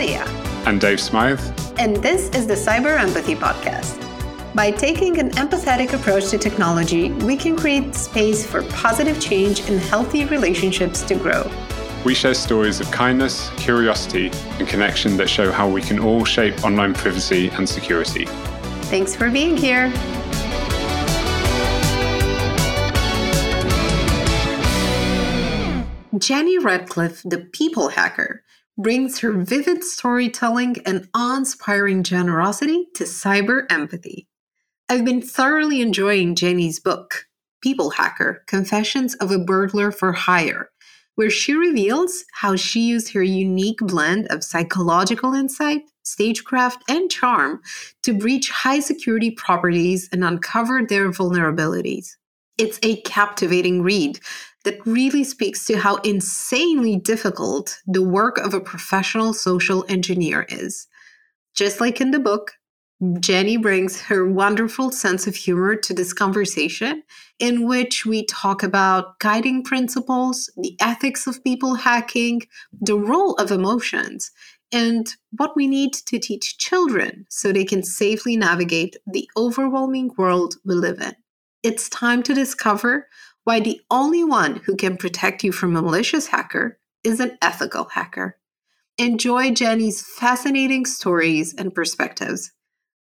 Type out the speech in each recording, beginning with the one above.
Zaharia. And Dave Smythe. And this is the Cyber Empathy Podcast. By taking an empathetic approach to technology, we can create space for positive change and healthy relationships to grow. We share stories of kindness, curiosity, and connection that show how we can all shape online privacy and security. Thanks for being here. Jenny Radcliffe, the people hacker, brings her vivid storytelling and awe inspiring generosity to cyber empathy. I've been thoroughly enjoying Jenny's book, People Hacker Confessions of a Burglar for Hire, where she reveals how she used her unique blend of psychological insight, stagecraft, and charm to breach high security properties and uncover their vulnerabilities. It's a captivating read that really speaks to how insanely difficult the work of a professional social engineer is. Just like in the book, Jenny brings her wonderful sense of humor to this conversation, in which we talk about guiding principles, the ethics of people hacking, the role of emotions, and what we need to teach children so they can safely navigate the overwhelming world we live in. It's time to discover why the only one who can protect you from a malicious hacker is an ethical hacker. Enjoy Jenny's fascinating stories and perspectives.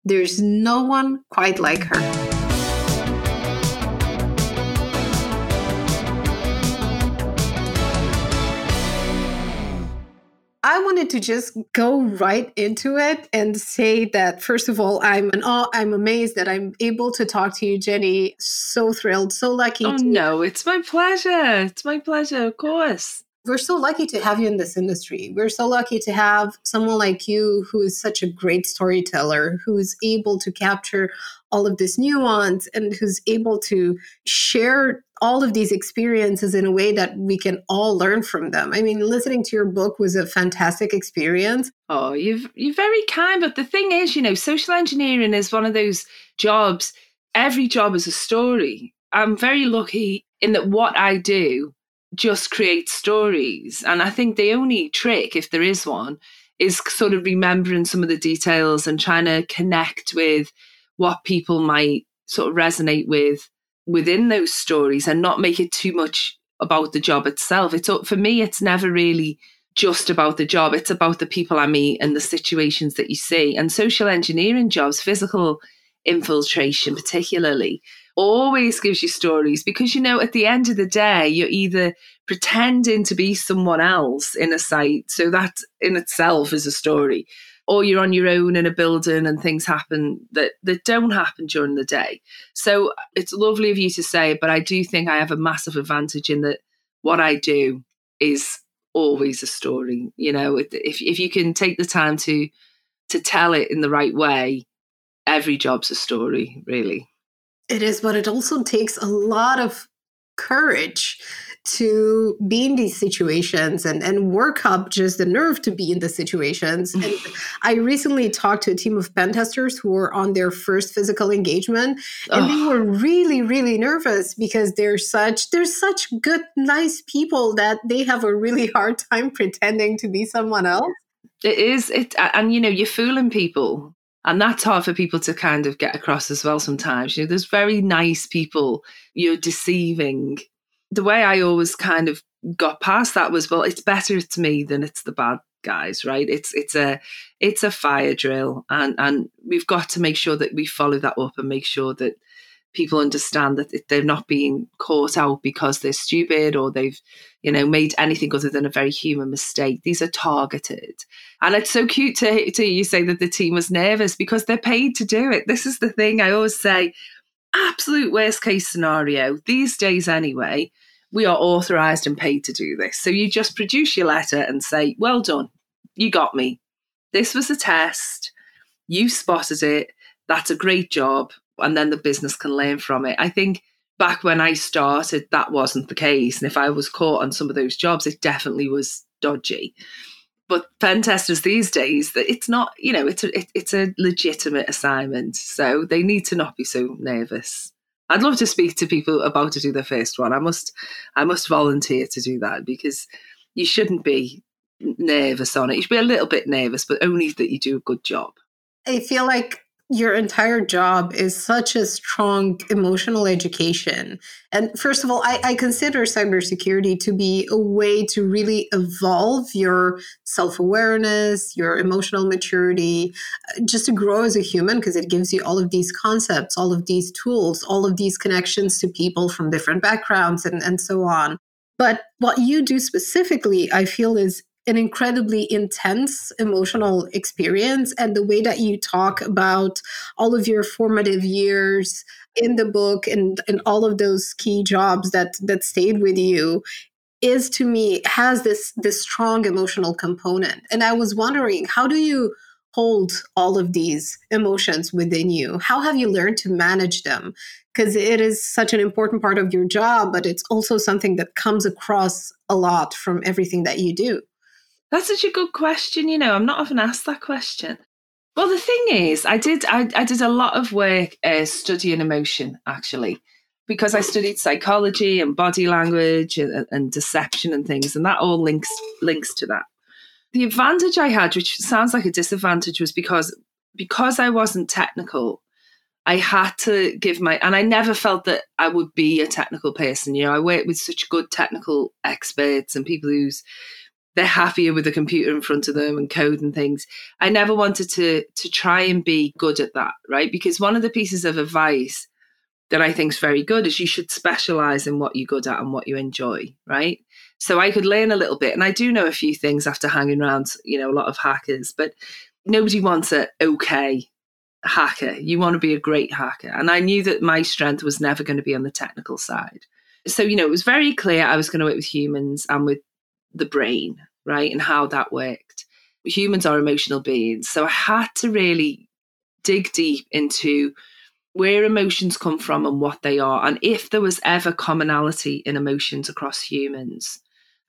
There's no one quite like her. Wanted to just go right into it and say that first of all, I'm an awe, I'm amazed that I'm able to talk to you, Jenny. So thrilled, so lucky. Oh to- no, it's my pleasure. It's my pleasure, of course. We're so lucky to have you in this industry. We're so lucky to have someone like you who is such a great storyteller, who's able to capture all of this nuance and who's able to share all of these experiences in a way that we can all learn from them. I mean, listening to your book was a fantastic experience. Oh, you've you're very kind, but the thing is, you know, social engineering is one of those jobs. Every job is a story. I'm very lucky in that what I do just create stories, and I think the only trick, if there is one, is sort of remembering some of the details and trying to connect with what people might sort of resonate with within those stories and not make it too much about the job itself. It's for me, it's never really just about the job. It's about the people I meet and the situations that you see. And social engineering jobs, physical infiltration particularly, always gives you stories because you know at the end of the day you're either pretending to be someone else in a site so that in itself is a story or you're on your own in a building and things happen that that don't happen during the day. So it's lovely of you to say, but I do think I have a massive advantage in that what I do is always a story. You know, if if you can take the time to to tell it in the right way, every job's a story, really. It is, but it also takes a lot of courage to be in these situations and, and work up just the nerve to be in the situations. and I recently talked to a team of pen testers who were on their first physical engagement and oh. they were really, really nervous because they're such they're such good, nice people that they have a really hard time pretending to be someone else. It is it and you know, you're fooling people. And that's hard for people to kind of get across as well sometimes. You know, there's very nice people you're deceiving the way I always kind of got past that was, well, it's better it's me than it's the bad guys, right? It's it's a it's a fire drill, and and we've got to make sure that we follow that up and make sure that people understand that they're not being caught out because they're stupid or they've you know made anything other than a very human mistake these are targeted. And it's so cute to, to you say that the team was nervous because they're paid to do it. This is the thing i always say absolute worst case scenario these days anyway we are authorized and paid to do this. So you just produce your letter and say well done you got me. This was a test. You spotted it. That's a great job and then the business can learn from it. I think back when i started that wasn't the case. And if i was caught on some of those jobs it definitely was dodgy. But pen testers these days that it's not you know it's a it, it's a legitimate assignment. So they need to not be so nervous. I'd love to speak to people about to do their first one. I must i must volunteer to do that because you shouldn't be nervous on it. You should be a little bit nervous, but only that you do a good job. I feel like your entire job is such a strong emotional education. And first of all, I, I, consider cybersecurity to be a way to really evolve your self awareness, your emotional maturity, uh, just to grow as a human, because it gives you all of these concepts, all of these tools, all of these connections to people from different backgrounds, and, and so on. But what you do specifically, I feel, is an incredibly intense emotional experience. And the way that you talk about all of your formative years in the book and, and all of those key jobs that that stayed with you is to me has this this strong emotional component. And I was wondering, how do you hold all of these emotions within you? How have you learned to manage them? Because it is such an important part of your job, but it's also something that comes across a lot from everything that you do. That's such a good question. You know, I'm not often asked that question. Well, the thing is, I did I, I did a lot of work uh, studying emotion actually, because I studied psychology and body language and, and deception and things, and that all links links to that. The advantage I had, which sounds like a disadvantage, was because because I wasn't technical. I had to give my, and I never felt that I would be a technical person. You know, I worked with such good technical experts and people who's they're happier with a computer in front of them and code and things. I never wanted to to try and be good at that, right? Because one of the pieces of advice that I think is very good is you should specialize in what you're good at and what you enjoy, right? So I could learn a little bit, and I do know a few things after hanging around, you know, a lot of hackers, but nobody wants a okay hacker. You want to be a great hacker. And I knew that my strength was never going to be on the technical side. So, you know, it was very clear I was going to work with humans and with the brain, right? And how that worked. Humans are emotional beings. So I had to really dig deep into where emotions come from and what they are, and if there was ever commonality in emotions across humans.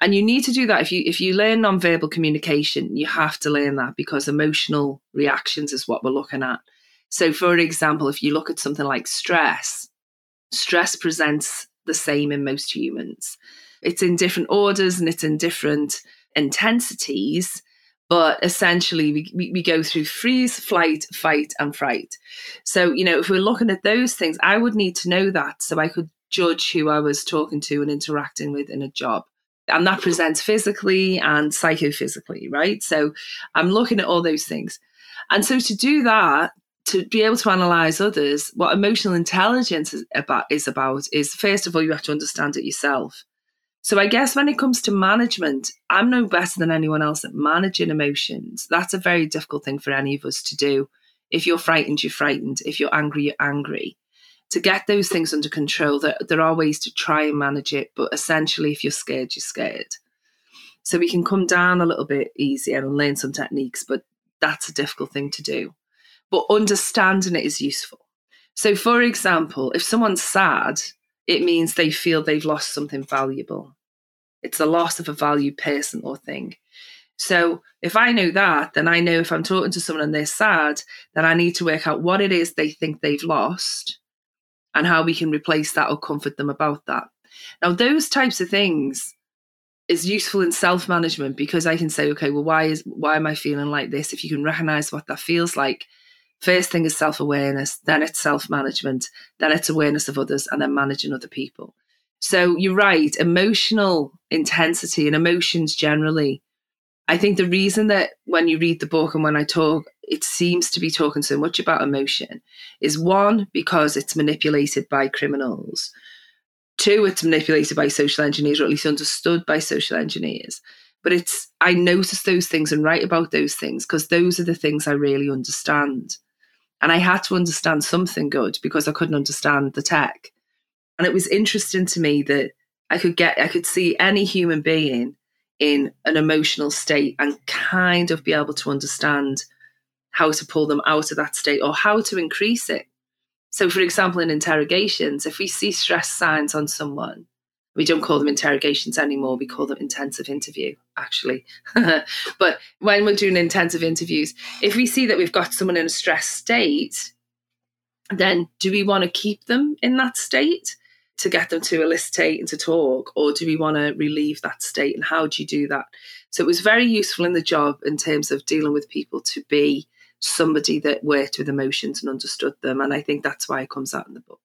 And you need to do that if you if you learn nonverbal communication, you have to learn that because emotional reactions is what we're looking at. So, for example, if you look at something like stress, stress presents the same in most humans it's in different orders and it's in different intensities but essentially we, we, we, go through freeze flight fight and fright. So you know if we're looking at those things i would need to know that so i could judge who i was talking to and interacting with in a job. And that presents physically and psychophysically right? So i'm looking at all those things. And so to do that to be able to analyze others what emotional intelligence is about is about is first of all you have to understand it yourself so I guess when it comes to management, I'm no better than anyone else at managing emotions. That's a very difficult thing for any of us to do. If you're frightened, you're frightened. If you're angry, you're angry. To get those things under control, there, there are ways to try and manage it, but essentially, if you're scared, you're scared. So we can come down a little bit easier and learn some techniques, but that's a difficult thing to do. But understanding it is useful. So, for example, if someone's sad, it means they feel they've lost something valuable. It's the loss of a valued person or thing. So if I know that, then I know if I'm talking to someone and they're sad, then I need to work out what it is they think they've lost and how we can replace that or comfort them about that. Now, those types of things is useful in self-management because I can say, okay, well, why is why am I feeling like this? If you can recognize what that feels like, First thing is self awareness, then it's self management, then it's awareness of others, and then managing other people. So you're right, emotional intensity and emotions generally. I think the reason that when you read the book and when I talk, it seems to be talking so much about emotion is one, because it's manipulated by criminals. Two, it's manipulated by social engineers, or at least understood by social engineers. But it's, I notice those things and write about those things because those are the things I really understand. And I had to understand something good because I couldn't understand the tech. And it was interesting to me that I could get, I could see any human being in an emotional state and kind of be able to understand how to pull them out of that state or how to increase it. So, for example, in interrogations, if we see stress signs on someone, we don't call them interrogations anymore. We call them intensive interview, actually. but when we're doing intensive interviews, if we see that we've got someone in a stress state, then do we want to keep them in that state to get them to elicitate and to talk, or do we want to relieve that state? And how do you do that? So it was very useful in the job in terms of dealing with people to be somebody that worked with emotions and understood them. And I think that's why it comes out in the book.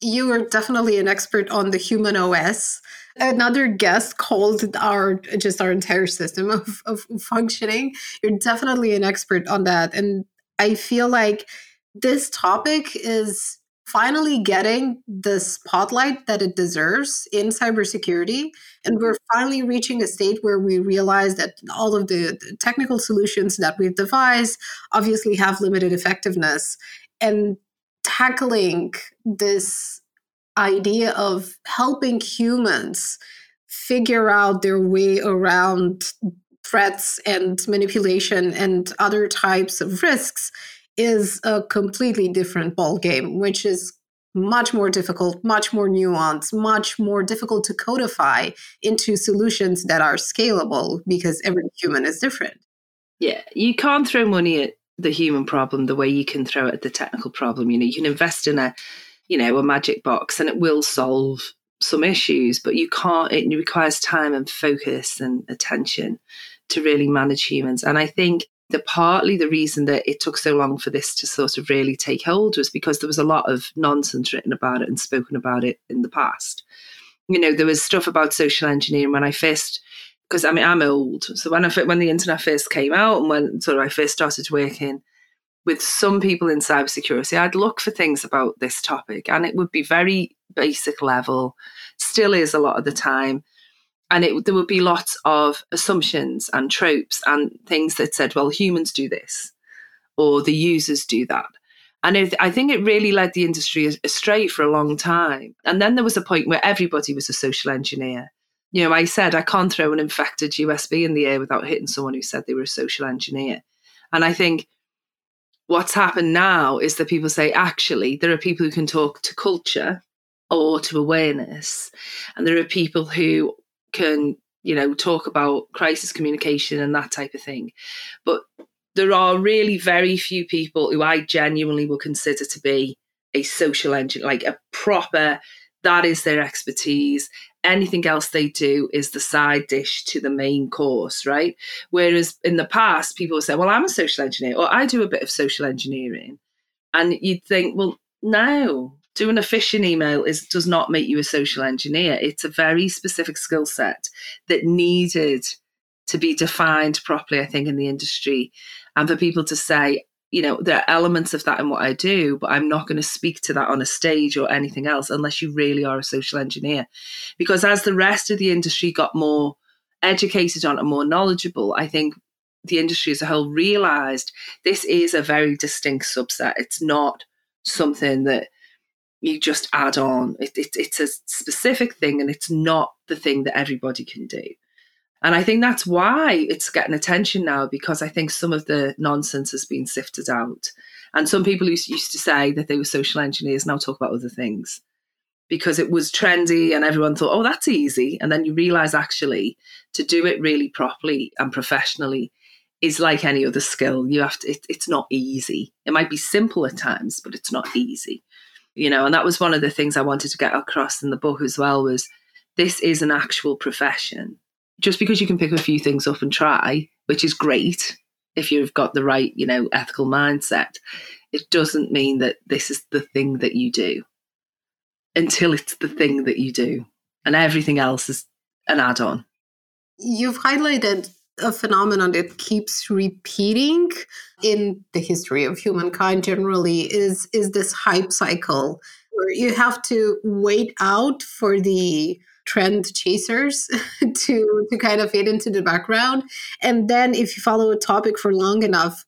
You are definitely an expert on the human OS. Another guest called our just our entire system of, of functioning. You're definitely an expert on that. And I feel like this topic is finally getting the spotlight that it deserves in cybersecurity. And we're finally reaching a state where we realize that all of the, technical solutions that we've devised obviously have limited effectiveness. And tackling this idea of helping humans figure out their way around threats and manipulation and other types of risks is a completely different ball game, which is much more difficult, much more nuanced, much more difficult to codify into solutions that are scalable because every human is different. Yeah, you can't throw money at the human problem the way you can throw at the technical problem. You know, you can invest in a, you know, a magic box and it will solve some issues, but you can't, it requires time and focus and attention to really manage humans. And I think the partly the reason that it took so long for this to sort of really take hold was because there was a lot of nonsense written about it and spoken about it in the past. You know, there was stuff about social engineering when I first, because I mean I'm old, so when I when the internet first came out and when sort of I first started working with some people in cybersecurity, I'd look for things about this topic, and it would be very basic level, still is a lot of the time and it, there would be lots of assumptions and tropes and things that said, well, humans do this or the users do that. And it, I think it really led the industry astray for a long time. And then there was a point where everybody was a social engineer. You know, I said I can't throw an infected USB in the air without hitting someone who said they were a social engineer. And I think what's happened now is that people say, actually, there are people who can talk to culture or to awareness. And there are people who can you know talk about crisis communication and that type of thing but there are really very few people who i genuinely will consider to be a social engine like a proper that is their expertise anything else they do is the side dish to the main course right whereas in the past people would say well i'm a social engineer or i do a bit of social engineering and you'd think well no doing a phishing email is does not make you a social engineer. It's a very specific skill set that needed to be defined properly, I think, in the industry. And for people to say, you know, there are elements of that in what I do, but I'm not going to speak to that on a stage or anything else unless you really are a social engineer. Because as the rest of the industry got more educated on and more knowledgeable, I think the industry as a whole realized this is a very distinct subset. It's not something that you just add on. It, it, it's a specific thing and it's not the thing that everybody can do. And I think that's why it's getting attention now because I think some of the nonsense has been sifted out. And some people who used to say that they were social engineers now talk about other things because it was trendy and everyone thought, oh, that's easy. And then you realize actually to do it really properly and professionally is like any other skill. You have to, it, it's not easy. It might be simple at times, but it's not easy you know and that was one of the things i wanted to get across in the book as well was this is an actual profession just because you can pick a few things up and try which is great if you've got the right you know ethical mindset it doesn't mean that this is the thing that you do until it's the thing that you do and everything else is an add-on. You've highlighted a phenomenon that keeps repeating in the history of humankind generally is is this hype cycle where you have to wait out for the trend chasers to to kind of fade into the background and then if you follow a topic for long enough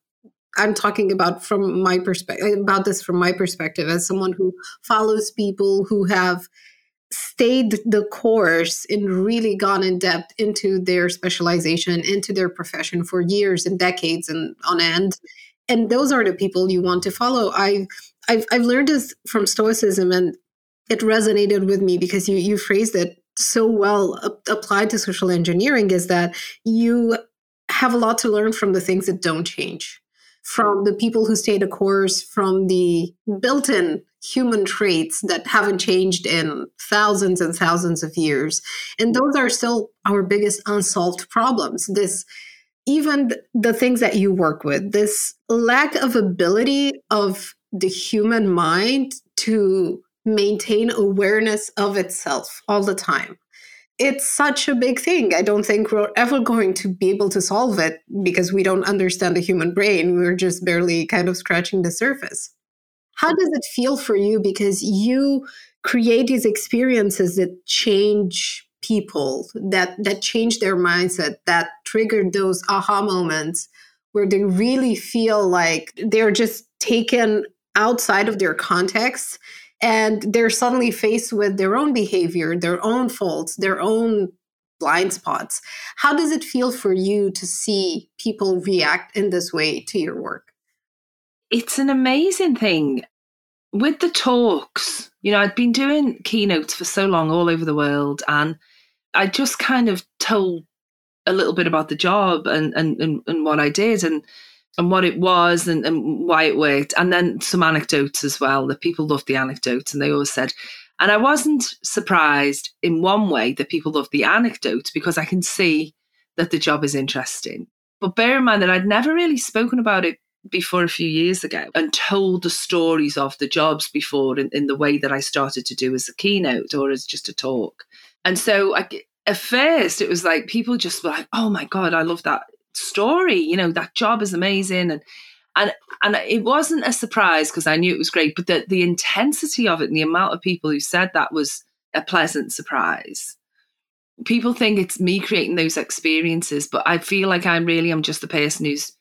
i'm talking about from my perspective about this from my perspective as someone who follows people who have stayed the course and really gone in depth into their specialization, into their profession for years and decades and on end. And those are the people you want to follow. I, I've, I've learned this from Stoicism and it resonated with me because you, you phrased it so well applied to social engineering is that you have a lot to learn from the things that don't change from the people who stay the course, from the built in human traits that haven't changed in thousands and thousands of years. And those are still our biggest unsolved problems. This even the things that you work with, this lack of ability of the human mind to maintain awareness of itself all the time. It's such a big thing. I don't think we're ever going to be able to solve it because we don't understand the human brain. We're just barely kind of scratching the surface. How does it feel for you? Because you create these experiences that change people, that that change their mindset, that trigger those aha moments where they really feel like they're just taken outside of their context and they're suddenly faced with their own behavior, their own faults, their own blind spots. How does it feel for you to see people react in this way to your work? It's an amazing thing. With the talks, you know, I'd been doing keynotes for so long all over the world, and I just kind of told a little bit about the job and, and, and, and what I did. And and what it was and, and why it worked. And then some anecdotes as well that people loved the anecdotes and they always said, and I wasn't surprised in one way that people loved the anecdotes because I can see that the job is interesting. But bear in mind that I'd never really spoken about it before a few years ago and told the stories of the jobs before in, in the way that I started to do as a keynote or as just a talk. And so I, at first it was like people just were like, oh my God, I love that story. You know, that job is amazing. And and and it wasn't a surprise because I knew it was great, but the the intensity of it and the amount of people who said that was a pleasant surprise. People think it's me creating those experiences, but I feel like I really am just the person who's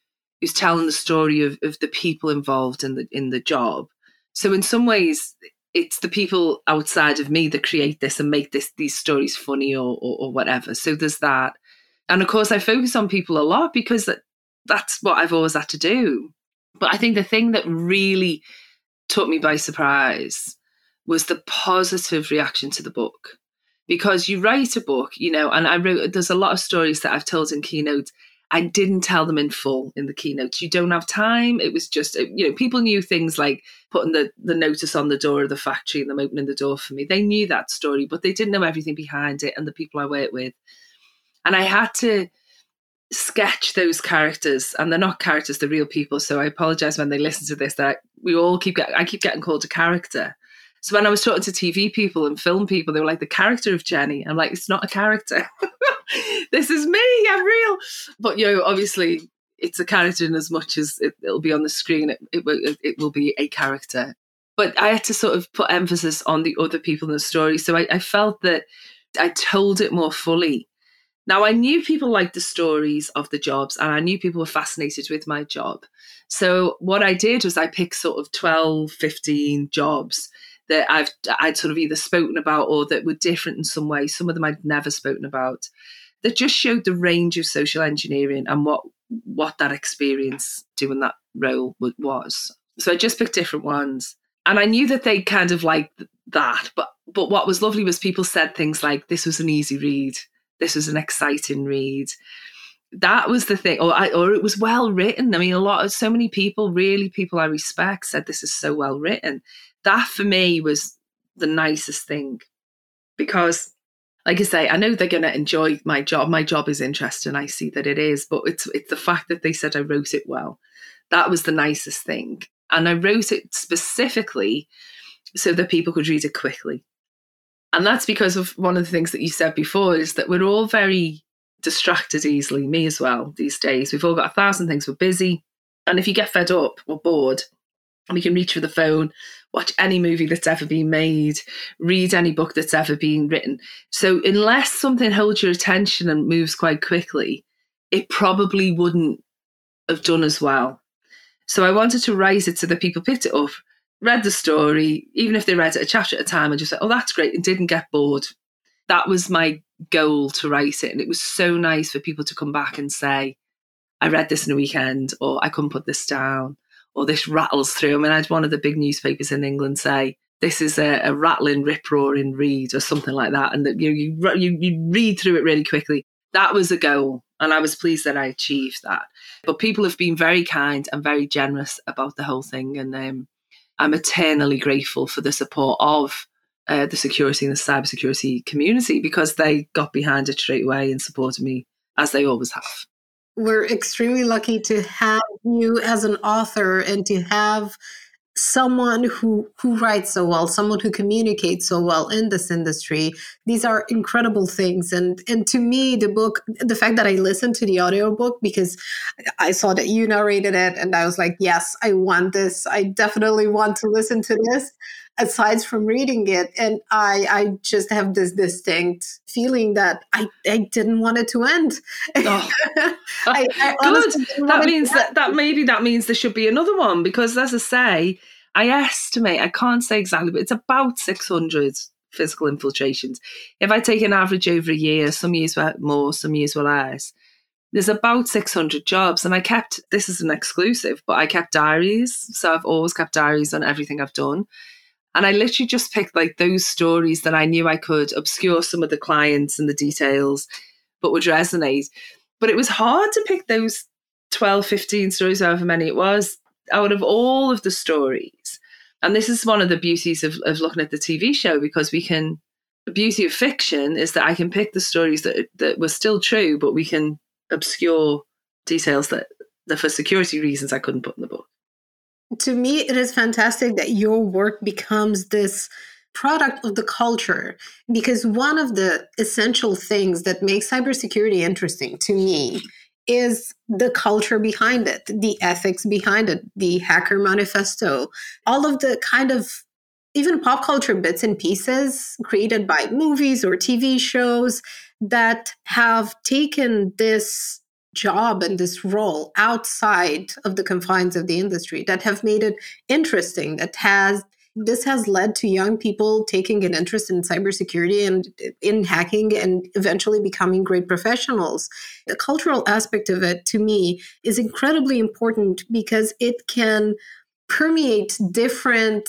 who's telling the story of, of the people involved in the in the job. So in some ways, it's the people outside of me that create this and make this these stories funny or, or, or whatever. So there's that. And of course, I focus on people a lot because that, that's what I've always had to do. But I think the thing that really took me by surprise was the positive reaction to the book. Because you write a book, you know, and I wrote, there's a lot of stories that I've told in keynotes. I didn't tell them in full in the keynotes. You don't have time. It was just, uh, you know, people knew things like putting the, the notice on the door of the factory and them opening the door for me. They knew that story, but they didn't know everything behind it and the people I worked with. And I had to sketch those characters and they're not characters they're real people so i apologize when they listen to this that we all keep getting i keep getting called a character. So when i was talking to tv people and film people they were like the character of jenny. I'm like it's not a character. This is me i'm real. But you know obviously it's a character in as much as it, will be on the screen it, it, it, it will be a character. But i had to sort of put emphasis on the other people in the story so I, I felt that i told it more fully now, I knew people liked the stories of the jobs and I knew people were fascinated with my job. So, what I did was I picked sort of 12, 15 jobs that I've I'd sort of either spoken about or that were different in some way. Some of them I'd never spoken about. That just showed the range of social engineering and what what that experience doing that role was. So I just picked different ones, and I knew that they kind of liked that. But but what was lovely was people said things like, "This was an easy read." This was an exciting read. That was the thing, or I, or it was well written. I mean, a lot of so many people, really people I respect, said this is so well written. That for me was the nicest thing because like I say, I know they're going to enjoy my job. My job is interesting. I see that it is, but it's it's the fact that they said I wrote it well. That was the nicest thing, and I wrote it specifically so that people could read it quickly. And that's because of one of the things that you said before is that we're all very distracted easily, me as well, these days. We've all got a thousand things, we're busy. And if you get fed up or bored, we can reach for the phone, watch any movie that's ever been made, read any book that's ever been written. So, unless something holds your attention and moves quite quickly, it probably wouldn't have done as well. So, I wanted to raise it so that people picked it up, read the story, even if they read it a chapter at a time and just said, oh, that's great, and didn't get bored. That was my goal to write it. And it was so nice for people to come back and say, I read this in a weekend, or I couldn't put this down, or this rattles through. I mean, I had one of the big newspapers in England say, this is a, a rattling, rip roaring read, or something like that. And that you, you, you, you read through it really quickly. That was a goal. And I was pleased that I achieved that. But people have been very kind and very generous about the whole thing. And um, I'm eternally grateful for the support of uh, the security and the cybersecurity community because they got behind it straight away and supported me as they always have. We're extremely lucky to have you as an author and to have someone who who writes so well someone who communicates so well in this industry these are incredible things. And and to me the book the fact that i listened to the audiobook because i saw that you narrated it and i was like yes i want this. I definitely want to listen to this aside from reading it and i i just have this distinct feeling that i i didn't want it to end. Oh. I, I good. that means that that maybe that means there should be another one because as i say i estimate i can't say exactly but it's about 600 physical infiltrations. If i take an average over a year some years were more some years were less there's about 600 jobs and i kept this is an exclusive but i kept diaries so i've always kept diaries on everything i've done and I literally just picked like those stories that I knew I could obscure some of the clients and the details, but would resonate. But it was hard to pick those 12, 15 stories, however many it was, out of all of the stories. And this is one of the beauties of, of looking at the TV show because we can, the beauty of fiction is that I can pick the stories that, that were still true, but we can obscure details that, that for security reasons I couldn't put in the book to me, it is fantastic that your work becomes this product of the culture because one of the essential things that makes cybersecurity interesting to me is the culture behind it, the ethics behind it, the hacker manifesto, all of the kind of even pop culture bits and pieces created by movies or TV shows that have taken this job and this role outside of the confines of the industry that have made it interesting that has this has led to young people taking an interest in cybersecurity and in hacking and eventually becoming great professionals. The cultural aspect of it, to me, is incredibly important because it can permeate different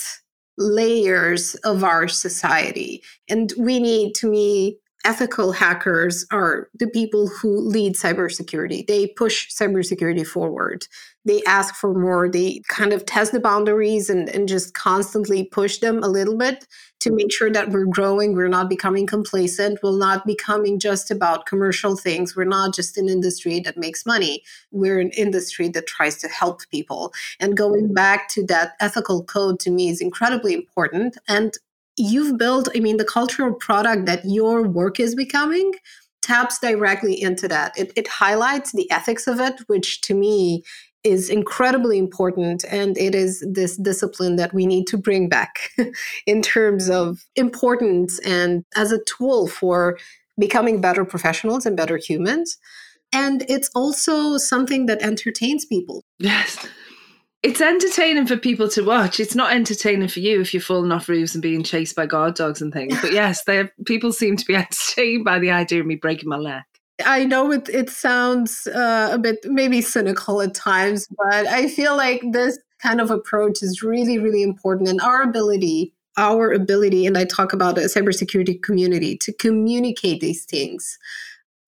layers of our society. And we need, to me, ethical hackers are the people who lead cybersecurity. They push cybersecurity forward. They ask for more. They kind of test the boundaries and, and just constantly push them a little bit to make sure that we're growing. We're not becoming complacent. We're not becoming just about commercial things. We're not just an industry that makes money. We're an industry that tries to help people. And going back to that ethical code to me is incredibly important. And you've built, I mean, the cultural product that your work is becoming taps directly into that. It, it highlights the ethics of it, which to me is incredibly important. And it is this discipline that we need to bring back in terms of importance and as a tool for becoming better professionals and better humans. And it's also something that entertains people. Yes it's entertaining for people to watch. It's not entertaining for you if you're falling off roofs and being chased by guard dogs and things. But yes, they people seem to be entertained by the idea of me breaking my leg. I know it it sounds uh, a bit maybe cynical at times, but I feel like this kind of approach is really really important, and our ability, our ability, and I talk about a cybersecurity community to communicate these things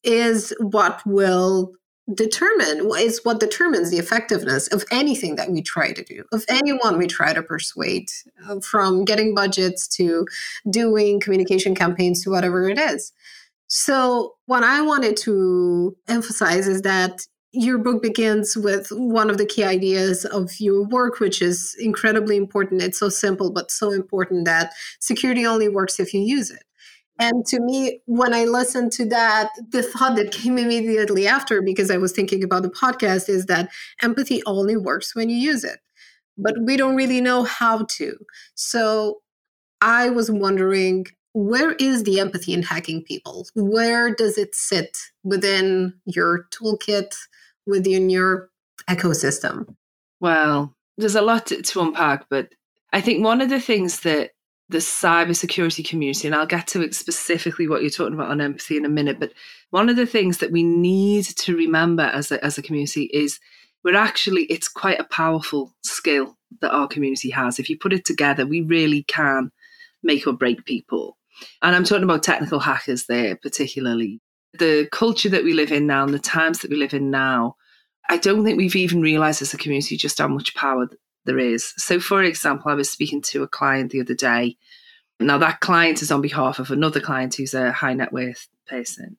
is what will determine is what determines the effectiveness of anything that we try to do of anyone we try to persuade uh, from getting budgets to doing communication campaigns to whatever it is so what i wanted to emphasize is that your book begins with one of the key ideas of your work, which is incredibly important. It's so simple, but so important that security only works if you use it. And to me, when I listened to that, the thought that came immediately after, because I was thinking about the podcast, is that empathy only works when you use it. But we don't really know how to. So I was wondering where is the empathy in hacking people? Where does it sit within your toolkit, within your ecosystem? Well, there's a lot to, unpack, but I think one of the things that the cybersecurity community, and I'll get to specifically what you're talking about on empathy in a minute. But one of the things that we need to remember as a, as a community is we're actually, it's quite a powerful skill that our community has. If you put it together, we really can make or break people. And I'm talking about technical hackers there, particularly. The culture that we live in now and the times that we live in now, I don't think we've even realized as a community just how much power there is. So, for example, I was speaking to a client the other day. Now, that client is on behalf of another client who's a high net worth person.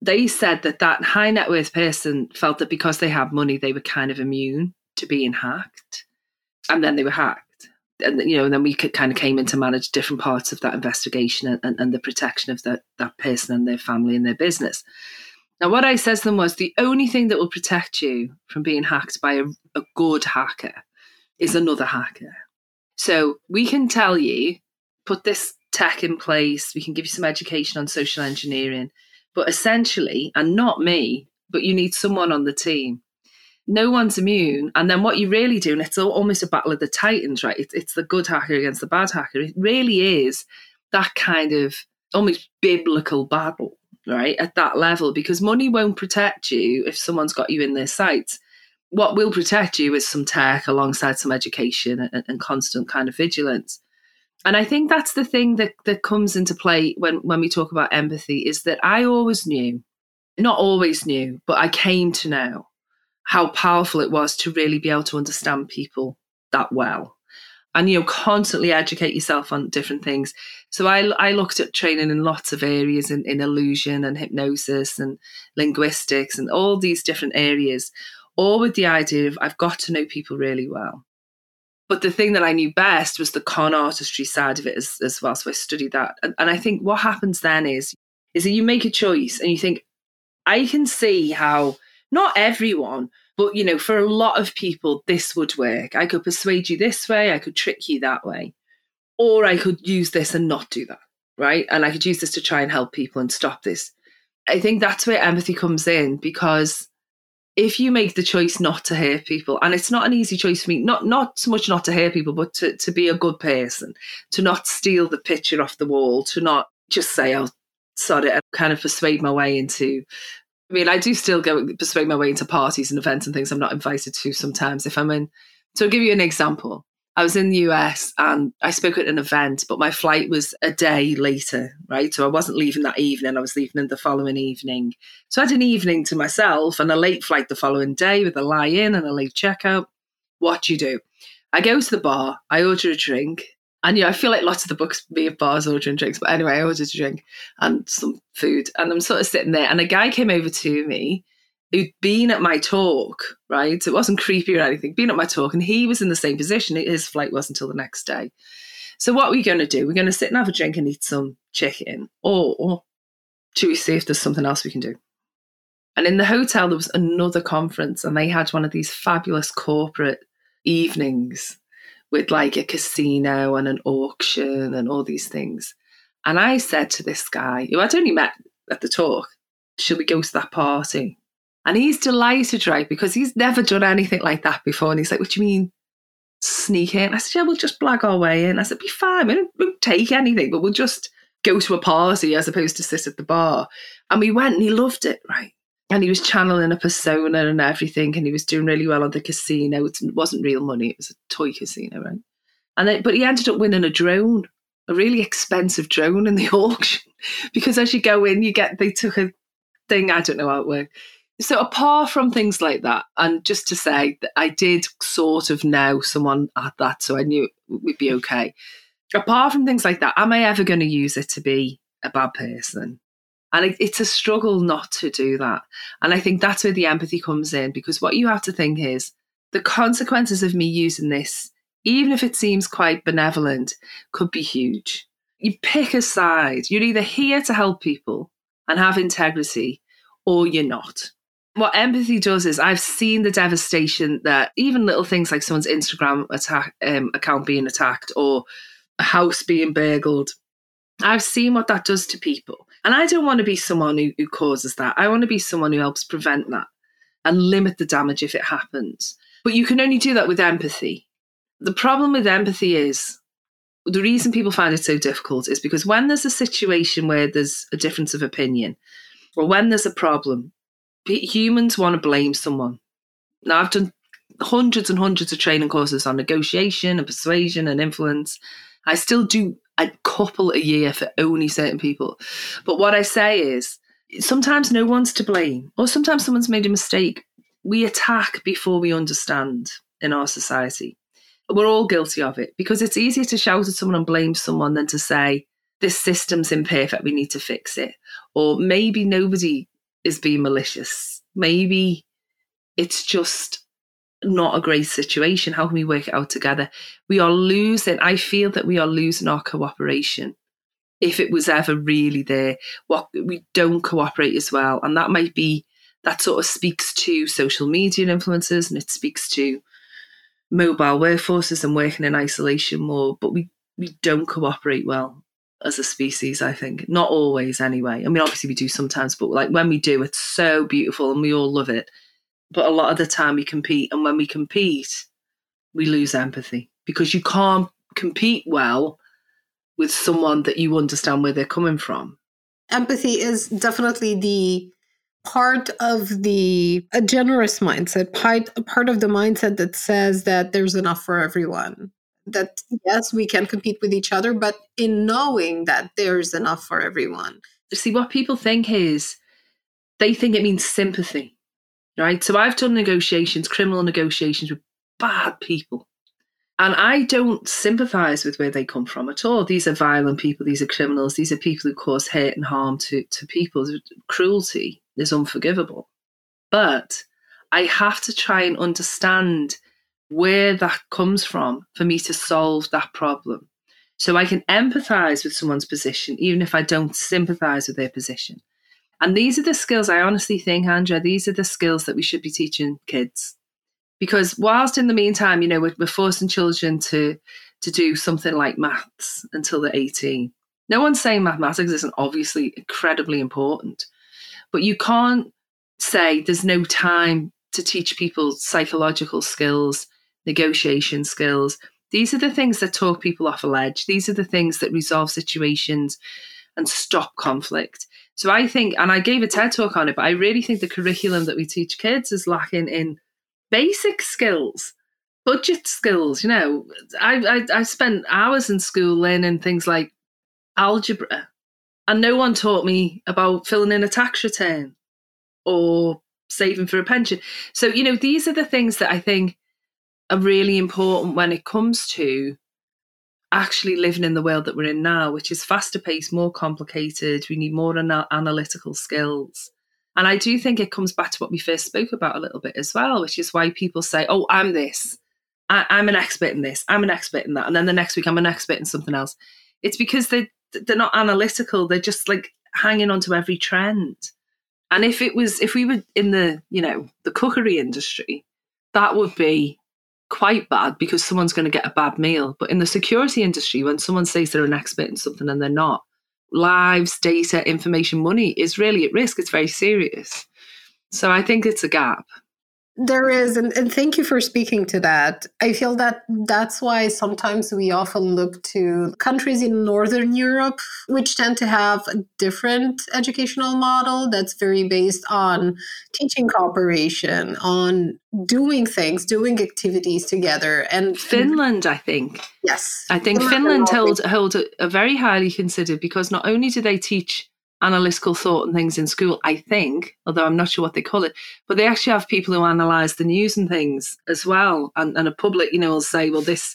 They said that that high net worth person felt that because they had money, they were kind of immune to being hacked. And then they were hacked. And, you know, and then we kind of came in to manage different parts of that investigation and, and, and the protection of that, that person and their family and their business. Now, what I said to them was the only thing that will protect you from being hacked by a, a good hacker is another hacker. So we can tell you, put this tech in place, we can give you some education on social engineering, but essentially, and not me, but you need someone on the team. No one's immune. And then what you really do, and it's almost a battle of the titans, right? It's, it's the good hacker against the bad hacker. It really is that kind of almost biblical battle right, at that level, because money won't protect you if someone's got you in their sights. What will protect you is some tech alongside some education and, and constant kind of vigilance. And I think that's the thing that, that comes into play when, when we talk about empathy is that I always knew, not always knew, but I came to know how powerful it was to really be able to understand people that well. And you know constantly educate yourself on different things. So i, I looked at training in lots of areas in, in illusion and hypnosis and linguistics and all these different areas all with the idea of i've got to know people really well but the thing that i knew best was the con artistry side of it as, as well so i studied that and, and i think what happens then is is that you make a choice and you think i can see how not everyone but, you know, for a lot of people, this would work. I could persuade you this way, I could trick you that way. Or I could use this and not do that, right? And I could use this to try and help people and stop this. I think that's where empathy comes in because if you make the choice not to hurt people, and it's not an easy choice for me, not not so much not to hurt people, but to, to be a good person, to not steal the picture off the wall, to not just say, oh, sorry, and kind of persuade my way into I mean, I do still go persuade my way into parties and events and things I'm not invited to sometimes if I'm in. So I'll give you an example. I was in the US and I spoke at an event, but my flight was a day later, right? So I wasn't leaving that evening, I was leaving the following evening. So I had an evening to myself and a late flight the following day with a lie in and a late checkout. What do you do? I go to the bar, I order a drink, and yeah, I feel like lots of the books be of bars ordering drinks. But anyway, I ordered a drink and some food. And I'm sort of sitting there. And a guy came over to me who'd been at my talk, right? So it wasn't creepy or anything, been at my talk. And he was in the same position. His flight wasn't until the next day. So what are we going to do? We're going to sit and have a drink and eat some chicken. Or should we see if there's something else we can do? And in the hotel, there was another conference, and they had one of these fabulous corporate evenings with like a casino and an auction and all these things. And I said to this guy, who I'd only met at the talk, should we go to that party? And he's delighted, right? Because he's never done anything like that before. And he's like, What do you mean sneak in? I said, Yeah, we'll just blag our way in. I said, Be fine. We don't, we don't take anything, but we'll just go to a party as opposed to sit at the bar. And we went and he loved it, right? and he was channeling a persona and everything, and he was doing really well on the casino. It wasn't real money; it was a toy casino, right? And then, but he ended up winning a drone, a really expensive drone in the auction, because as you go in, you get they took a thing. I don't know how it worked. So apart from things like that, and just to say that I did sort of know someone at that, so I knew we'd be okay. Apart from things like that, am I ever going to use it to be a bad person? And it, it's a struggle not to do that. And I think that's where the empathy comes in because what you have to think is the consequences of me using this, even if it seems quite benevolent, could be huge. You pick a side. You're either here to help people and have integrity or you're not. What empathy does is I've seen the devastation that even little things like someone's Instagram attack, um, account being attacked or a house being burgled. I've seen what that does to people. And I don't want to be someone who, who causes that. I want to be someone who helps prevent that and limit the damage if it happens. But you can only do that with empathy. The problem with empathy is the reason people find it so difficult is because when there's a situation where there's a difference of opinion or when there's a problem, humans want to blame someone. Now, I've done hundreds and hundreds of training courses on negotiation and persuasion and influence. I still do a couple a year for only certain people. But what I say is sometimes no one's to blame, or sometimes someone's made a mistake. We attack before we understand in our society. we're all guilty of it because it's easier to shout at someone and blame someone than to say, this system's imperfect, we need to fix it. Or maybe nobody is being malicious. Maybe it's just not a great situation. How can we work it out together? We are losing, I feel that we are losing our cooperation. If it was ever really there, what we don't cooperate as well. And that might be that sort of speaks to social media influencers and it speaks to mobile workforces and working in isolation more, but we, we don't cooperate well as a species, I think. Not always anyway. I mean obviously we do sometimes, but like when we do, it's so beautiful and we all love it but a lot of the time we compete. And when we compete, we lose empathy because you can't compete well with someone that you understand where they're coming from. Empathy is definitely the part of the a generous mindset, part, part of the mindset that says that there's enough for everyone. That yes, we can compete with each other, but in knowing that there's enough for everyone. See, what people think is they think it means sympathy right? So I've done negotiations, criminal negotiations with bad people. And I don't sympathize with where they come from at all. These are violent people, these are criminals, these are people who cause hurt and harm to, to people. Cruelty is unforgivable. But I have to try and understand where that comes from for me to solve that problem. So I can empathize with someone's position, even if I don't sympathize with their position. And these are the skills I honestly think, Andrea, these are the skills that we should be teaching kids. Because whilst in the meantime, you know, we're, we're forcing children to to do something like maths until they're 18. No one's saying mathematics isn't obviously incredibly important, but you can't say there's no time to teach people psychological skills, negotiation skills. These are the things that talk people off a ledge. These are the things that resolve situations and stop conflict. So I think, and I gave a TED talk on it, but I really think the curriculum that we teach kids is lacking in basic skills, budget skills. You know, I, I, I spent hours in school learning things like algebra, and no one taught me about filling in a tax return or saving for a pension. So, you know, these are the things that I think are really important when it comes to actually living in the world that we're in now, which is faster paced, more complicated. We need more ana- analytical skills. And I do think it comes back to what we first spoke about a little bit as well, which is why people say, oh, I'm this. I- am an expert in this. I'm an expert in that. And then the next week, I'm an expert in something else. It's because they, they're not analytical. They're just like hanging on to every trend. And if it was, if we were in the, you know, the cookery industry, that would be quite bad because someone's going to get a bad meal. But in the security industry, when someone says they're an expert in something and they're not, lives, data, information, money is really at risk. It's very serious. So I think it's a gap. There is, and, and thank you for speaking to that. I feel that that's why sometimes we often look to countries in Northern Europe, which tend to have a different educational model that's very based on teaching cooperation, on doing things, doing activities together. And Finland, I think. Yes. I think Finland, Finland holds, holds a, a very highly considered because not only do they teach analytical thought and things in school, I think, although I'm not sure what they call it, but they actually have people who analyze the news and things as well. And, and a public, you know, will say, well, this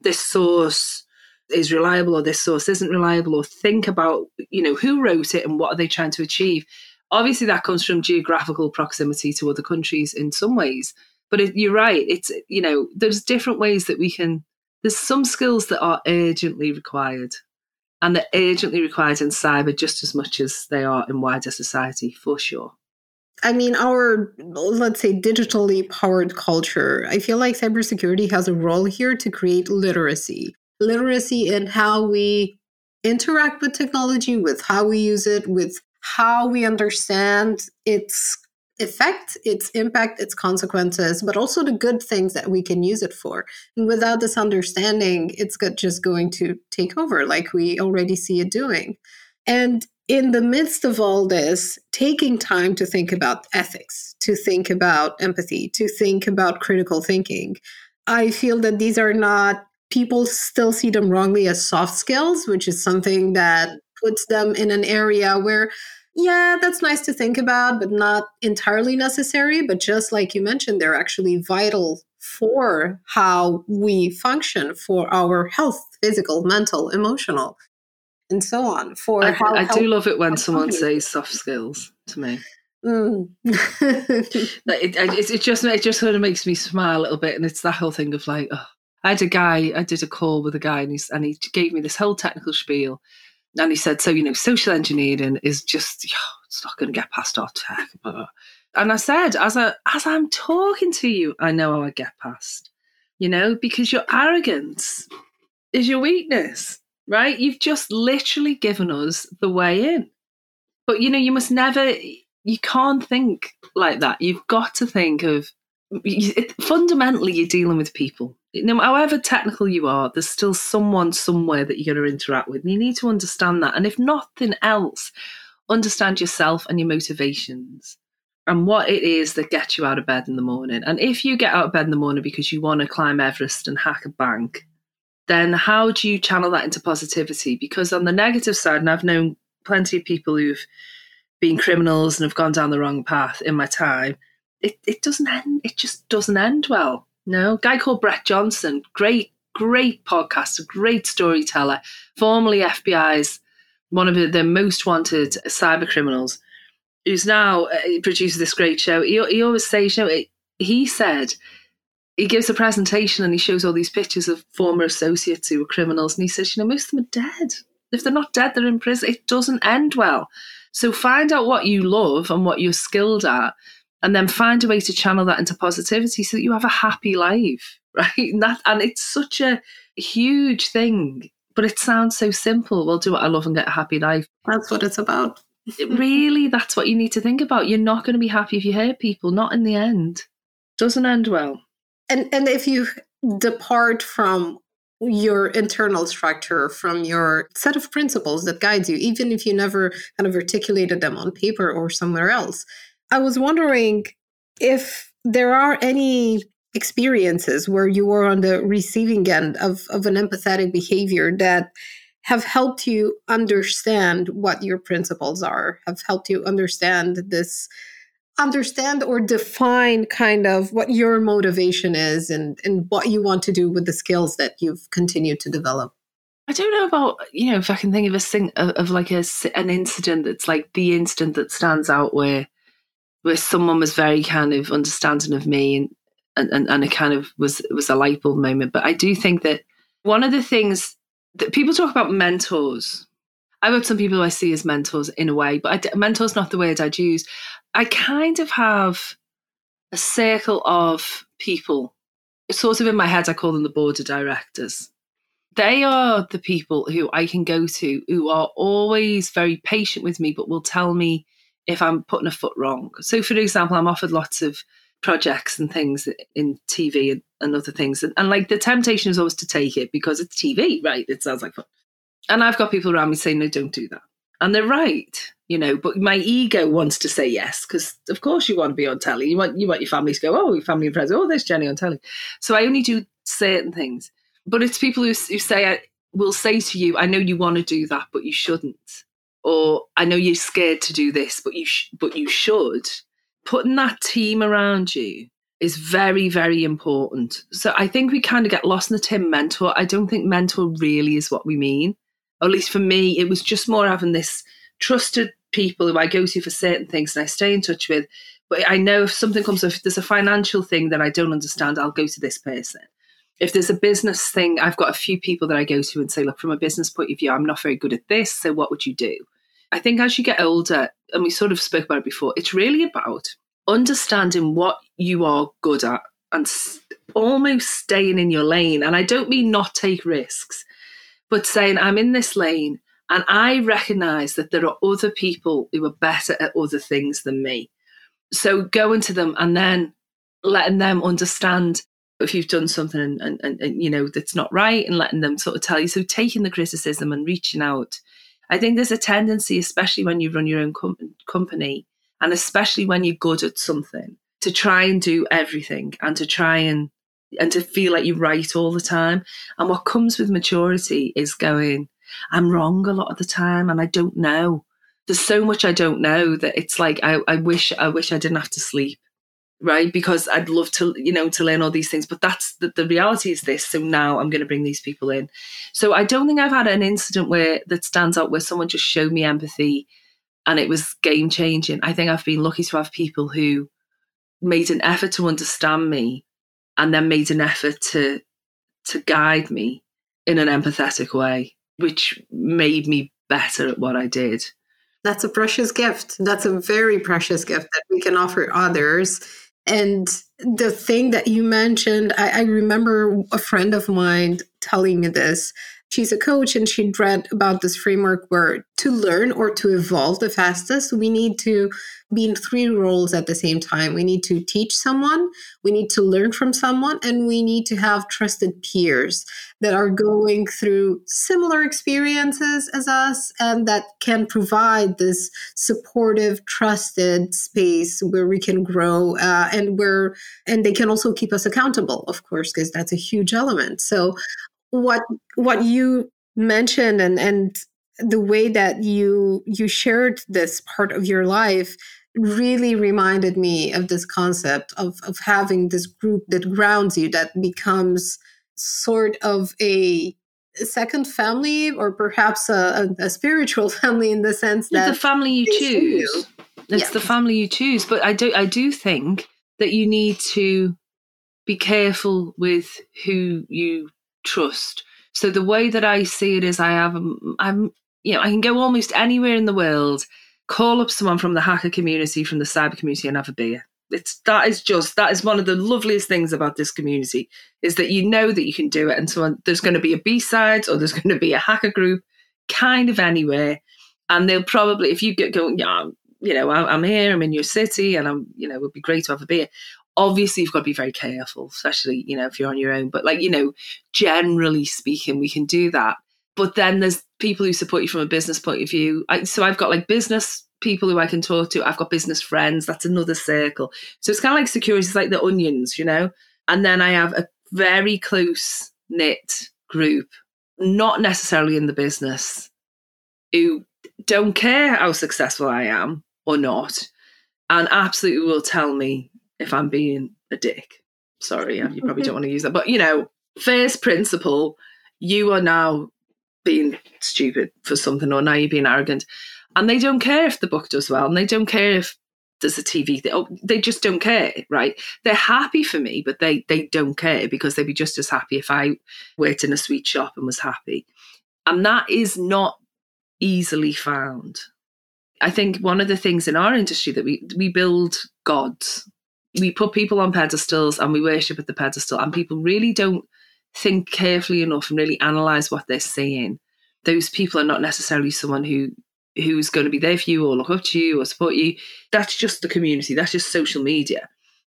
this source is reliable or this source isn't reliable, or think about, you know, who wrote it and what are they trying to achieve. Obviously, that comes from geographical proximity to other countries in some ways. But it, you're right. It's, you know, there's different ways that we can, there's some skills that are urgently required and they're urgently required in cyber just as much as they are in wider society, for sure. I mean, our, let's say, digitally powered culture, I feel like cybersecurity has a role here to create literacy. Literacy in how we interact with technology, with how we use it, with how we understand its effect, its impact, its consequences, but also the good things that we can use it for. And without this understanding, it's just going to take over like we already see it doing. And in the midst of all this, taking time to think about ethics, to think about empathy, to think about critical thinking, I feel that these are not, people still see them wrongly as soft skills, which is something that puts them in an area where yeah, that's nice to think about, but not entirely necessary. But just like you mentioned, they're actually vital for how we function, for our health, physical, mental, emotional, and so on. For I, how I do love it when someone says soft skills to me. Mm. It, it, it just it just sort of makes me smile a little bit, and it's that whole thing of like, oh, I had a guy, I did a call with a guy, and he's and he gave me this whole technical spiel, and he said, so you know, social engineering is just it's not going to get past our tech, and I said, as I as I'm talking to you, I know how I get past, you know, because your arrogance is your weakness, right? You've just literally given us the way in, but you know, you must never you can't think like that. You've got to think of fundamentally, you're dealing with people. No, however technical you are, there's still someone somewhere that you're going to interact with. And you need to understand that. And if nothing else, understand yourself and your motivations and what it is that gets you out of bed in the morning. And if you get out of bed in the morning because you want to climb Everest and hack a bank, then how do you channel that into positivity? Because on the negative side, and I've known plenty of people who've been criminals and have gone down the wrong path in my time, it, it doesn't end. It just doesn't end well. No, guy called Brett Johnson, great, great podcaster, great storyteller, formerly FBI's one of the, most wanted cyber criminals, who's now uh, produces this great show. He, he always says, you know, it, he said he gives a presentation and he shows all these pictures of former associates who were criminals, and he says, you know, most of them are dead. If they're not dead, they're in prison. It doesn't end well. So find out what you love and what you're skilled at, and then find a way to channel that into positivity so that you have a happy life, right? And that and it's such a huge thing, but it sounds so simple. Well, do what I love and get a happy life. That's what it's about. Really, that's what you need to think about. You're not going to be happy if you hurt people. Not in the end. Doesn't end well. And and if you depart from your internal structure, from your set of principles that guides you, even if you never kind of articulated them on paper or somewhere else. I was wondering if there are any experiences where you were on the receiving end of, of an empathetic behavior that have helped you understand what your principles are, have helped you understand this understand or define kind of what your motivation is and, and what you want to do with the skills that you've continued to develop. I don't know about you know if I can think of a thing of, of like a an incident that's like the incident that stands out where where someone was very kind of understanding of me and and, and, and it kind of was was a light bulb moment. But I do think that one of the things that people talk about mentors. I've got some people I see as mentors in a way, but I mentor's not the word I'd use. I kind of have a circle of people. Sort of in my head, I call them the board of directors. They are the people who I can go to who are always very patient with me, but will tell me if I'm putting a foot wrong. So, for example, I'm offered lots of projects and things in TV and, and other things. And, and like the temptation is always to take it because it's TV, right? It sounds like fun. And I've got people around me saying, no, don't do that. And they're right, you know, but my ego wants to say yes, because of course you want to be on telly. You want you want your family to go, oh, your family and friends, oh, there's Jenny on telly. So I only do certain things. But it's people who, who say, I will say to you, I know you want to do that, but you shouldn't. Or I know you're scared to do this, but you sh- but you should. Putting that team around you is very, very important. So I think we kind of get lost in the term mentor. I don't think mentor really is what we mean. At least for me, it was just more having this trusted people who I go to for certain things and I stay in touch with. But I know if something comes up, if there's a financial thing that I don't understand, I'll go to this person. If there's a business thing, I've got a few people that I go to and say, look, from a business point of view, I'm not very good at this. So what would you do? I think as you get older, and we sort of spoke about it before, it's really about understanding what you are good at and almost staying in your lane. And I don't mean not take risks, but saying, I'm in this lane and I recognize that there are other people who are better at other things than me. So going to them and then letting them understand if you've done something and, and, and, you know that's not right and letting them sort of tell you so taking the criticism and reaching out i think there's a tendency especially when you run your own com- company and especially when you're good at something to try and do everything and to try and and to feel like you're right all the time. And what comes with maturity is going i'm wrong a lot of the time and i don't know. There's so much i don't know that it's like i, I wish i wish i didn't have to sleep right? Because I'd love to, you know, to learn all these things. But that's the, the reality is this. So now I'm going to bring these people in. So I don't think I've had an incident where that stands out where someone just showed me empathy and it was game changing. I think I've been lucky to have people who made an effort to understand me and then made an effort to to guide me in an empathetic way, which made me better at what I did. That's a precious gift. That's a very precious gift that we can offer others. And the thing that you mentioned, I, I remember a friend of mine telling me this she's a coach and she'd read about this framework where to learn or to evolve the fastest, we need to be in three roles at the same time. We need to teach someone, we need to learn from someone, and we need to have trusted peers that are going through similar experiences as us and that can provide this supportive, trusted space where we can grow uh, and where, and they can also keep us accountable, of course, because that's a huge element. So what what you mentioned and and the way that you you shared this part of your life really reminded me of this concept of of having this group that grounds you that becomes sort of a second family or perhaps a, a, a spiritual family in the sense that the family you choose you. it's the family you choose. But i do i do think that you need to be careful with who you trust. So the way that I see it is, I have, um, I'm, you know, I can go almost anywhere in the world, call up someone from the hacker community, from the cyber community, and have a beer. It's that is just that is one of the loveliest things about this community is that you know that you can do it, and so there's going to be a B side or there's going to be a hacker group, kind of anywhere, and they'll probably if you get going, yeah, you know, I'm here, I'm in your city, and I'm, you know, it would be great to have a beer obviously you've got to be very careful especially you know if you're on your own but like you know generally speaking we can do that. But then there's people who support you from a business point of view. I, so i've got like business people who i can talk to. I've got business friends. That's another circle. So it's kind of like security. It's like the onions you know? And then i have a very close knit group not necessarily in the business who don't care how successful i am or not and absolutely will tell me if I'm being a dick. Sorry, um, you probably don't want to use that. But, you know, first principle, you are now being stupid for something or now you're being arrogant. And they don't care if the book does well and they don't care if there's a TV. They, oh, they just don't care, right? They're happy for me, but they, they don't care because they'd be just as happy if I worked in a sweet shop and was happy. And that is not easily found. I think one of the things in our industry that we we build gods we put people on pedestals and we worship at the pedestal, and people really don't think carefully enough and really analyze what they're saying. Those people are not necessarily someone who who's going to be there for you or look up to you or support you. That's just the community. That's just social media.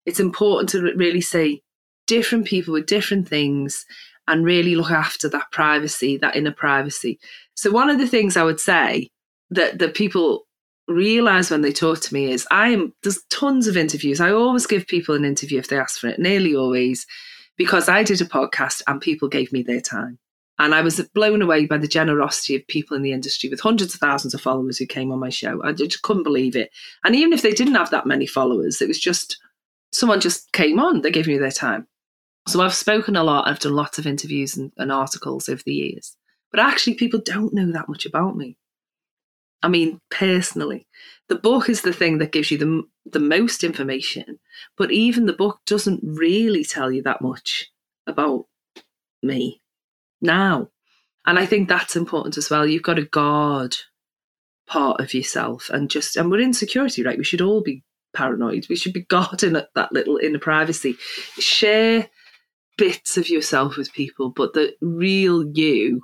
It's important to really say different people with different things and really look after that privacy, that inner privacy. So one of the things I would say that that people realize when they talk to me is I'm there's tons of interviews. I always give people an interview if they ask for it, nearly always, because I did a podcast and people gave me their time. And I was blown away by the generosity of people in the industry with hundreds of thousands of followers who came on my show. I just couldn't believe it. And even if they didn't have that many followers, it was just someone just came on, they gave me their time. So I've spoken a lot, I've done lots of interviews and, and articles over the years. But actually, people don't know that much about me. I mean, personally, the book is the thing that gives you the, the most information, but even the book doesn't really tell you that much about me now. And I think that's important as well. You've got to guard part of yourself and just, and we're in security, right? We should all be paranoid. We should be guarding that little inner privacy. Share bits of yourself with people, but the real you,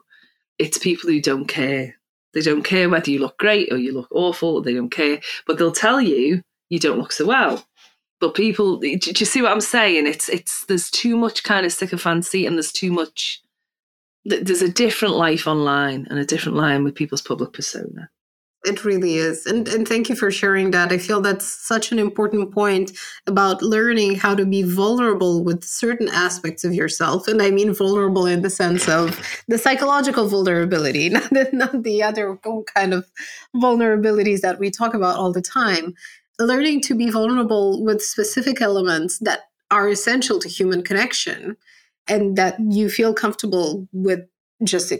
it's people who don't care they don't care whether you look great or you look awful. They don't care, but they'll tell you you don't look so well. But people, do you see what I'm saying? It's it's there's too much kind of sycophancy, and there's too much. There's a different life online and a different line with people's public persona. It really is. And and thank you for sharing that. I feel that's such an important point about learning how to be vulnerable with certain aspects of yourself. And I mean vulnerable in the sense of the psychological vulnerability, not the, not the other kind of vulnerabilities that we talk about all the time. learning to be vulnerable with specific elements that are essential to human connection and that you feel comfortable with just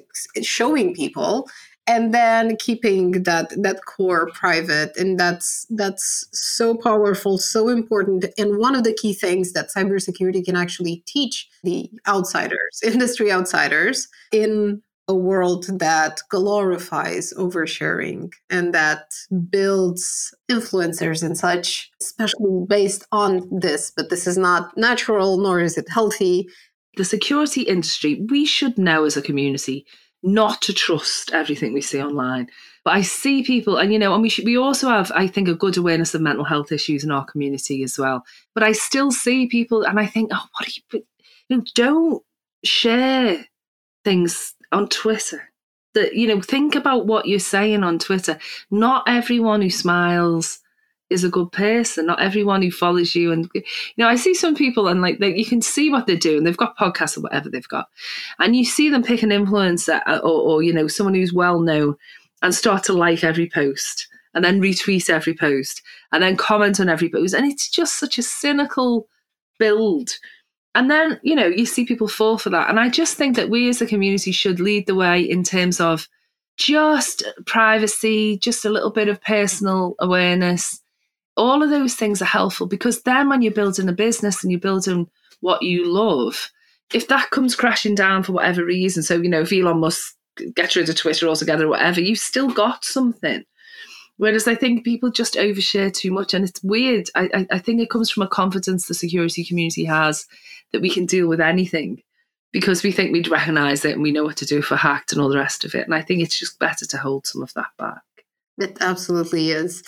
showing people and then keeping that that core private and that's that's so powerful so important and one of the key things that cybersecurity can actually teach the outsiders industry outsiders in a world that glorifies oversharing and that builds influencers and such, especially based on this. But this is not natural, nor is it healthy. The security industry, we should know as a community not to trust everything we see online. But I see people, and you know, and we should, we also have, I think, a good awareness of mental health issues in our community as well. But I still see people, and I think, oh, what are you? you know, don't share things on Twitter. That you know, think about what you're saying on Twitter. Not everyone who smiles is a good person. Not everyone who follows you, and you know, I see some people and like they, you can see what they're doing. They've got podcasts or whatever they've got, and you see them pick an influencer uh, or, or you know someone who's well known and start to like every post and then retweet every post and then comment on every post, and it's just such a cynical build and then, you know, you see people fall for that. And I just think that we as a community should lead the way in terms of just privacy, just a little bit of personal awareness. All of those things are helpful because then when you're building a business and you're building what you love, if that comes crashing down for whatever reason, so, you know, if Elon Musk gets rid of Twitter altogether or whatever, you've still got something. Whereas I think people just overshare too much, and it's weird. I, I, I think it comes from a confidence the security community has that we can deal with anything because we think we'd recognize it and we know what to do for hacked and all the rest of it. And I think it's just better to hold some of that back. It absolutely is.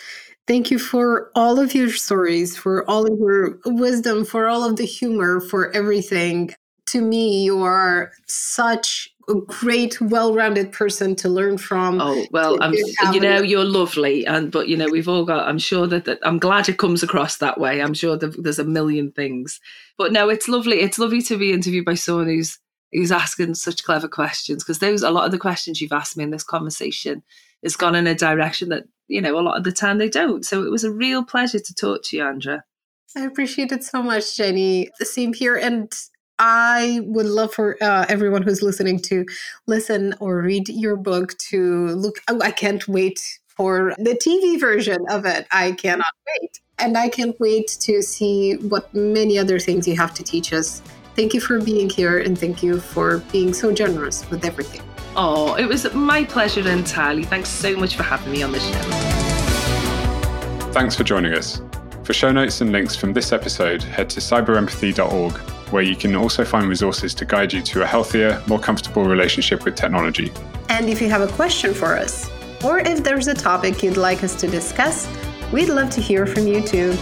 Thank you for all of your stories, for all of your wisdom, for all of the humor, for everything. To me, you are such a great, well-rounded person to learn from. Oh well, I'm, you know, you're lovely, and but you know, we've all got. I'm sure that, that I'm glad it comes across that way. I'm sure there's a million things, but no, it's lovely. It's lovely to be interviewed by someone who's who's asking such clever questions because those a lot of the questions you've asked me in this conversation has gone in a direction that you know a lot of the time they don't. So it was a real pleasure to talk to you, Andra. I appreciate it so much, Jenny. Same here, and I would love for uh, everyone who's listening to listen or read your book to look. Oh, I can't wait for the TV version of it. I cannot wait. And I can't wait to see what many other things you have to teach us. Thank you for being here and thank you for being so generous with everything. Oh, it was my pleasure entirely. Thanks so much for having me on the show. Thanks for joining us. For show notes and links from this episode, head to cyberempathy.org where you can also find resources to guide you to a healthier, more comfortable relationship with technology. And if you have a question for us, or if there's a topic you'd like us to discuss, we'd love to hear from you too.